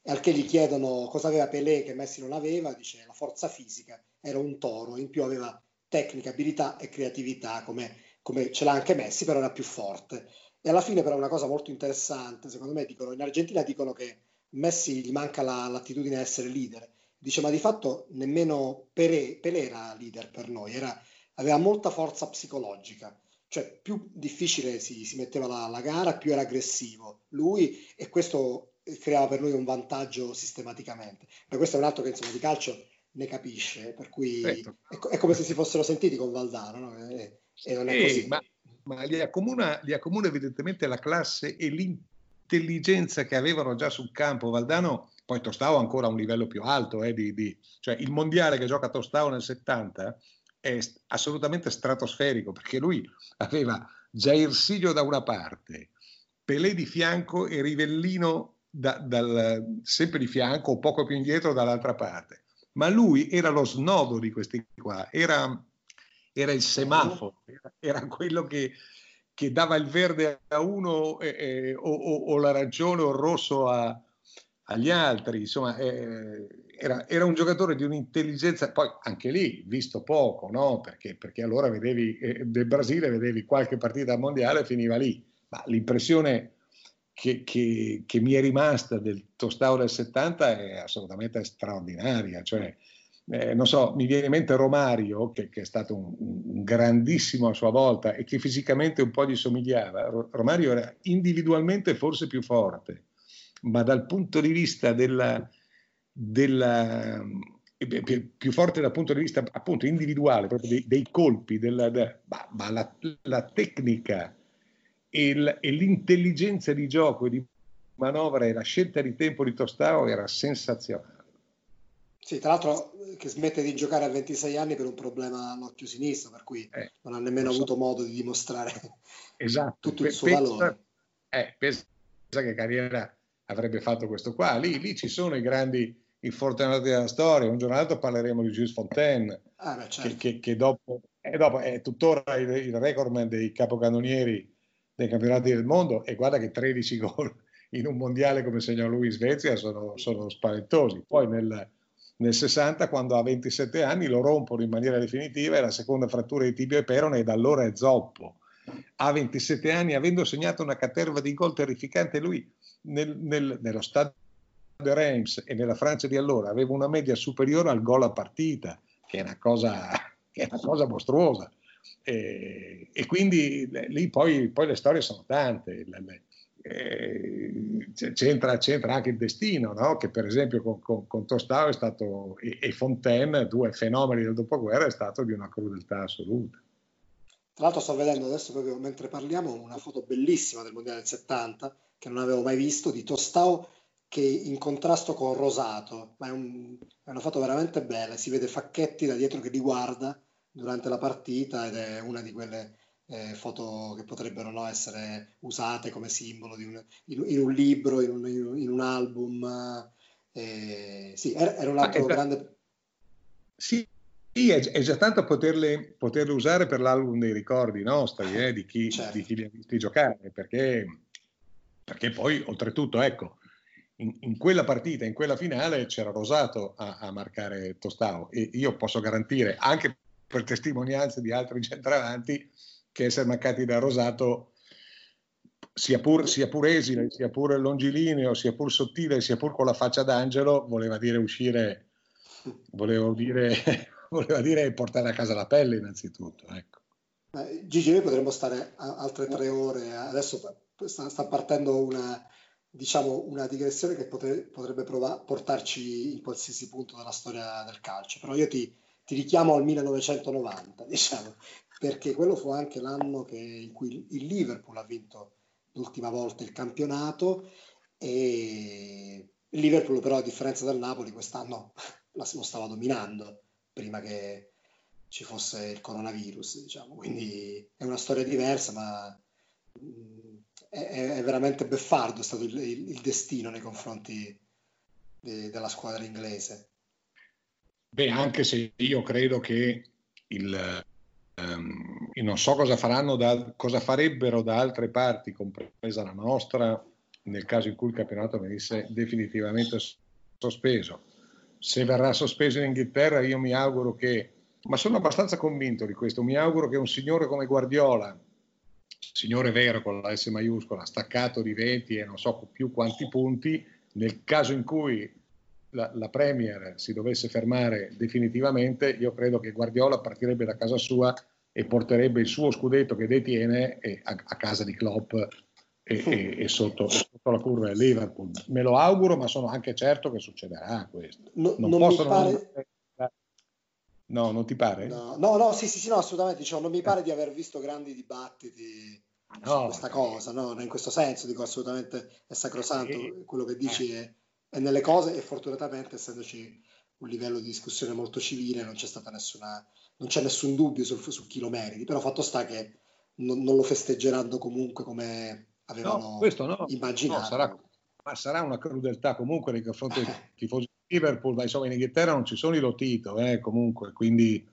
E al che gli chiedono cosa aveva Pelé che Messi non aveva, dice la forza fisica, era un toro, in più aveva tecnica, abilità e creatività come, come ce l'ha anche Messi, però era più forte. E alla fine però una cosa molto interessante, secondo me dicono, in Argentina dicono che Messi gli manca la, l'attitudine a essere leader dice ma di fatto nemmeno Pelé, Pelé era leader per noi, era, aveva molta forza psicologica, cioè più difficile si, si metteva la, la, gara, più era aggressivo lui e questo creava per lui un vantaggio sistematicamente. Ma questo è un altro che insomma di calcio ne capisce, per cui certo. è, è, come se si fossero sentiti con Valdano, no? e, e, non è eh, così. Ma, ma li, accomuna, li accomuna evidentemente la classe e l'intelligenza che avevano già sul campo. Valdano poi Tostao ancora a un livello più alto, eh, di, di, cioè il mondiale che gioca Tostao nel 70 è assolutamente stratosferico perché lui aveva Jair Silio da una parte, Pelé di fianco e Rivellino da, dal, sempre di fianco o poco più indietro dall'altra parte. Ma lui era lo snodo di questi qua, era, era il semaforo, era, era quello che, che, dava il verde a uno eh, eh, o, o, o, l'arancione o il rosso a, agli altri. Insomma, eh, era, era, un giocatore di un'intelligenza, poi anche lì visto poco, no? perché, perché allora vedevi eh, del Brasile, vedevi qualche partita mondiale e finiva lì. Ma l'impressione che, che, che, mi è rimasta del Tostao del 70 è assolutamente straordinaria. Cioè, eh, non so, mi viene in mente Romario, che, che è stato un, un, grandissimo a sua volta e che fisicamente un po' gli somigliava. Romario era individualmente forse più forte, ma dal punto di vista della, della eh, più forte dal punto di vista appunto individuale, proprio dei, dei colpi, della, da, ma, ma la, la, tecnica e, il, e, l'intelligenza di gioco e di manovra e la scelta di tempo di Tostao era sensazionale. Sì, tra l'altro che smette di giocare a 26 anni per un problema all'occhio sinistro, per cui eh, non ha nemmeno so. avuto modo di dimostrare esatto. tutto il suo pensa, valore. Eh, pensa che carriera avrebbe fatto questo qua. Lì, lì ci sono i grandi infortunati della storia. Un giorno altro parleremo di Gilles Fontaine, ah, beh, certo. che, che, che, dopo, eh, dopo, è tuttora il, il recordman dei capocannonieri dei campionati del mondo e guarda che 13 gol in un mondiale come segnò lui in Svezia sono, sono spaventosi. Poi nel, nel, 60, quando ha 27 anni, lo rompono in maniera definitiva e la seconda frattura di tibia e perone e da allora è zoppo. Ha 27 anni, avendo segnato una caterva di gol terrificante, lui nel, nel, nello stadio de Reims e nella Francia di allora aveva una media superiore al gol a partita, che è una cosa, è una cosa mostruosa. E, e, quindi lì poi, poi, le storie sono tante. Eh, c'entra, c'entra, anche il destino, no? che per esempio con, con, con Tostao è stato, e, e, Fontaine, due fenomeni del dopoguerra, è stato di una crudeltà assoluta. Tra l'altro sto vedendo adesso proprio mentre parliamo una foto bellissima del Mondiale del 70 che non avevo mai visto di Tostao che in contrasto con Rosato, ma è, un, è una foto veramente bella, si vede Facchetti da dietro che li guarda durante la partita ed è una di quelle eh, foto che potrebbero no, essere usate come simbolo un, in, in, un libro, in un, in un album. Eh, sì, era, era un altro grande... Sì, sì, è, è, già tanto poterle, poterle, usare per l'album dei ricordi nostri, eh, di, chi, certo. di chi li ha visti giocare, perché perché poi oltretutto ecco in, in, quella partita, in quella finale c'era Rosato a, a, marcare Tostao e io posso garantire anche per testimonianze di altri centravanti che essere mancati da Rosato sia pur, sia pur esile, sia pur longilineo, sia pur sottile, sia pur con la faccia d'angelo, voleva dire uscire, voleva dire, voleva dire portare a casa la pelle innanzitutto. Ecco. Gigi, noi potremmo stare altre tre ore, adesso sta, sta partendo una, diciamo, una digressione che potre, potrebbe prova, portarci in qualsiasi punto della storia del calcio, però io ti, ti richiamo al 1990, diciamo, perché quello fu anche l'anno che, in cui il Liverpool ha vinto l'ultima volta il campionato e il Liverpool però a differenza del Napoli quest'anno lo stava dominando prima che ci fosse il coronavirus, diciamo. quindi è una storia diversa ma è, è veramente beffardo è stato il, il, il destino nei confronti de, della squadra inglese. Beh, anche se io credo che il, um, non so cosa faranno, da, cosa farebbero da altre parti, compresa la nostra, nel caso in cui il campionato venisse definitivamente sospeso. Se verrà sospeso in Inghilterra, io mi auguro che, ma sono abbastanza convinto di questo, mi auguro che un signore come Guardiola, signore vero con la S maiuscola, staccato di 20 e non so più quanti punti, nel caso in cui la, la, Premier si dovesse fermare definitivamente, io credo che Guardiola partirebbe da casa sua e porterebbe il suo scudetto che detiene a, a casa di Klopp e, e, e sotto, sotto, la curva del Liverpool. Me lo auguro, ma sono anche certo che succederà questo. No, non, non possono pare... No, non ti pare? No, no, no sì, sì, sì, no, assolutamente. Diciamo, non mi pare di aver visto grandi dibattiti no, su questa cosa, no? In questo senso dico assolutamente è sacrosanto. Eh, Quello che dici eh. è, è, nelle cose e fortunatamente essendoci un livello di discussione molto civile non c'è stata nessuna, non c'è nessun dubbio su, su, chi lo meriti, però fatto sta che non, non lo festeggeranno comunque come avevano no, no, immaginato. No, sarà, ma sarà una crudeltà comunque nei confronti dei tifosi di Liverpool, ma insomma in Inghilterra non ci sono i lotito, eh, comunque, quindi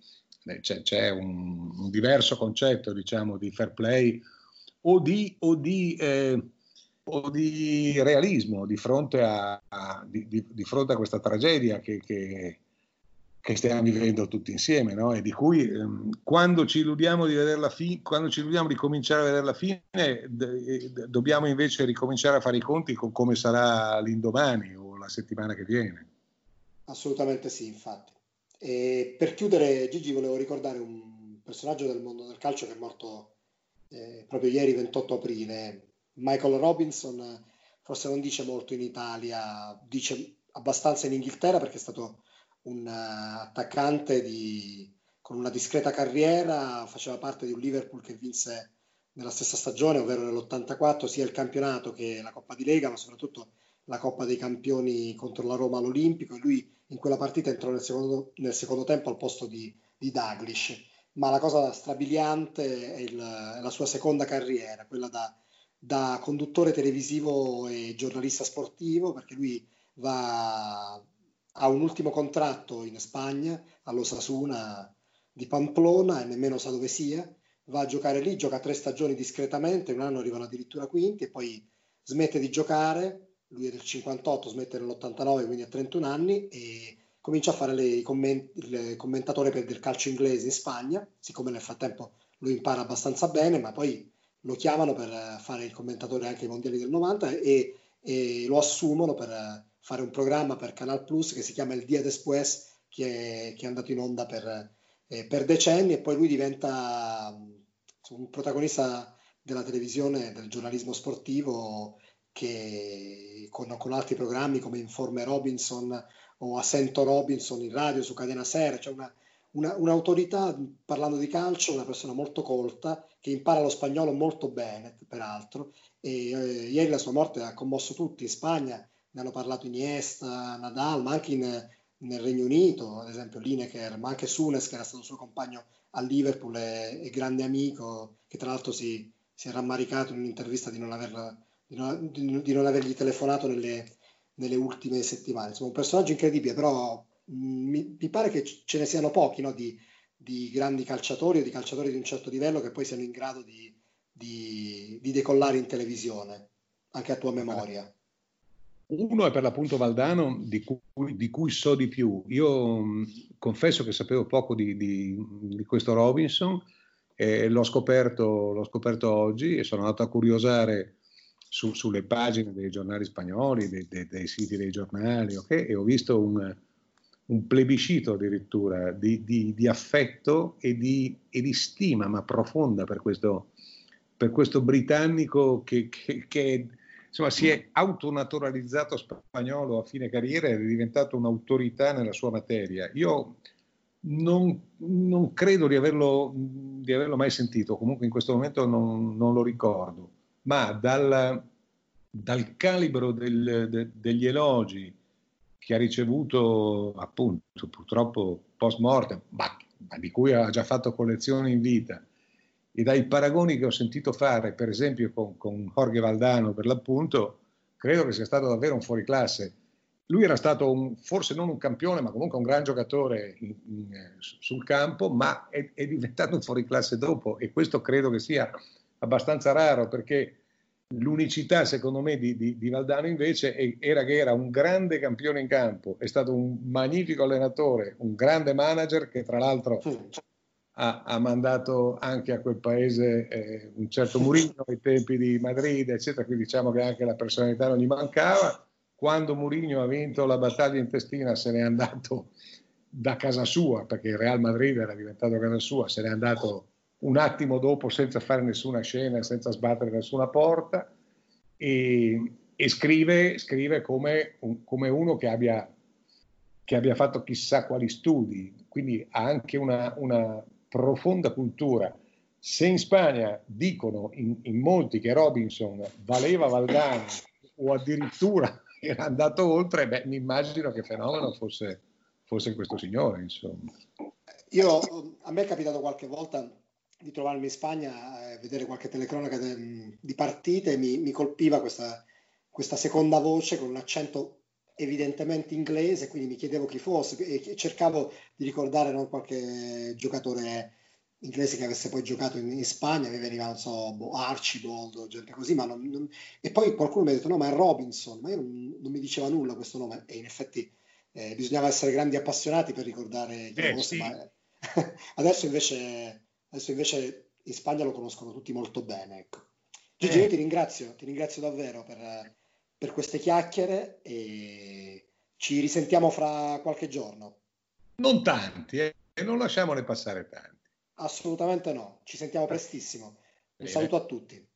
eh, c'è, c'è un, un, diverso concetto, diciamo, di fair play o di, o di, eh, o di realismo di fronte a, a, di, di, fronte a questa tragedia che, che che stiamo vivendo tutti insieme, no? e di cui ehm, quando ci illudiamo di vedere la quando ci illudiamo di cominciare a vedere la fine, d- d- dobbiamo invece ricominciare a fare i conti con come sarà l'indomani o la settimana che viene. Assolutamente sì, infatti. E per chiudere, Gigi, volevo ricordare un personaggio del mondo del calcio che è morto eh, proprio ieri, 28 aprile. Michael Robinson, forse non dice molto in Italia, dice abbastanza in Inghilterra perché è stato un uh, attaccante di, con una discreta carriera, faceva parte di un Liverpool che vinse nella stessa stagione, ovvero nell'84, sia il campionato che la Coppa di Lega, ma soprattutto la Coppa dei Campioni contro la Roma all'Olimpico e lui in quella partita entrò nel secondo, nel secondo tempo al posto di, di Daglish. Ma la cosa strabiliante è, il, è, la sua seconda carriera, quella da, da conduttore televisivo e giornalista sportivo, perché lui va ha un ultimo contratto in Spagna, all'Osasuna di Pamplona e nemmeno sa dove sia, va a giocare lì, gioca tre stagioni discretamente, un anno arrivano addirittura quinti e poi smette di giocare, lui è del 58, smette nell'89, quindi ha 31 anni e comincia a fare le, comment- il commentatore per del calcio inglese in Spagna, siccome nel frattempo lo impara abbastanza bene, ma poi lo chiamano per fare il commentatore anche ai mondiali del 90 e, e lo assumono per fare un programma per Canal Plus che si chiama Il Dia Después, che è, che è andato in onda per, eh, per, decenni e poi lui diventa un protagonista della televisione, del giornalismo sportivo che con, con altri programmi come Informe Robinson o Assento Robinson in radio su Cadena Ser, cioè una, una, un'autorità parlando di calcio, una persona molto colta che impara lo spagnolo molto bene, peraltro. E eh, ieri la sua morte ha commosso tutti in Spagna ne hanno parlato Iniesta, Nadal, ma anche in, nel Regno Unito, ad esempio Lineker, ma anche Sunes che era stato suo compagno a Liverpool e, e grande amico, che tra l'altro si, si, è rammaricato in un'intervista di non, aver, di non, di non avergli telefonato nelle, nelle, ultime settimane. Insomma, un personaggio incredibile, però mh, mi, mi, pare che ce ne siano pochi no, di, di, grandi calciatori o di calciatori di un certo livello che poi siano in grado di, di decollare in televisione, anche a tua memoria. Uno è per l'appunto Valdano, di cui, di cui so di più. Io mh, confesso che sapevo poco di, di, di questo Robinson, eh, l'ho, scoperto, l'ho, scoperto, oggi e sono andato a curiosare su, sulle pagine dei giornali spagnoli, dei, dei, dei siti dei giornali, okay? e ho visto un, un plebiscito addirittura di, di affetto e di, e di, stima, ma profonda per questo, per questo britannico che, che, che insomma, si è autonaturalizzato spagnolo a fine carriera ed è diventato un'autorità nella sua materia. Io non, non credo di averlo, di averlo, mai sentito, comunque in questo momento non, non lo ricordo, ma dal, dal calibro del, de, degli elogi che ha ricevuto appunto purtroppo post mortem, ma, ma di cui ha già fatto collezione in vita, e dai paragoni che ho sentito fare, per esempio con, con Jorge Valdano per l'appunto, credo che sia stato davvero un fuoriclasse. Lui era stato un, forse non un campione, ma comunque un gran giocatore in, in, sul campo, ma è, è, diventato un fuoriclasse dopo e questo credo che sia abbastanza raro perché l'unicità secondo me di, di, di Valdano invece è, era che era un grande campione in campo, è stato un magnifico allenatore, un grande manager che tra l'altro ha, ha, mandato anche a quel paese eh, un certo Mourinho ai tempi di Madrid, eccetera, quindi diciamo che anche la personalità non gli mancava. Quando Mourinho ha vinto la battaglia intestina se n'è andato da casa sua, perché il Real Madrid era diventato casa sua, se n'è andato un attimo dopo senza fare nessuna scena, senza sbattere nessuna porta. E, e scrive, scrive come, un, come, uno che abbia, che abbia, fatto chissà quali studi, quindi ha anche una, una profonda cultura. Se in Spagna dicono in, in molti che Robinson valeva Valdano o addirittura era andato oltre, beh, mi immagino che fenomeno fosse, fosse questo signore, insomma. io, a me è capitato qualche volta di trovarmi in Spagna e vedere qualche telecronaca de, di partite, mi, mi colpiva questa, questa, seconda voce con un accento evidentemente inglese, quindi mi chiedevo chi fosse e cercavo di ricordare non qualche giocatore inglese che avesse poi giocato in, in Spagna, mi veniva, non so, boh, Archibald, gente così, ma non, non... e poi qualcuno mi ha detto no, ma è Robinson, ma io non, non mi diceva nulla questo nome e in effetti eh, bisognava essere grandi appassionati per ricordare chi eh, fosse, sì. ma adesso, invece, adesso invece in Spagna lo conoscono tutti molto bene. Ecco. Gigi, eh. io ti ringrazio, ti ringrazio davvero per, per queste chiacchiere e ci risentiamo fra qualche giorno. Non tanti, eh? e non lasciamone passare tanti. Assolutamente no, ci sentiamo prestissimo. Un Bene. saluto a tutti.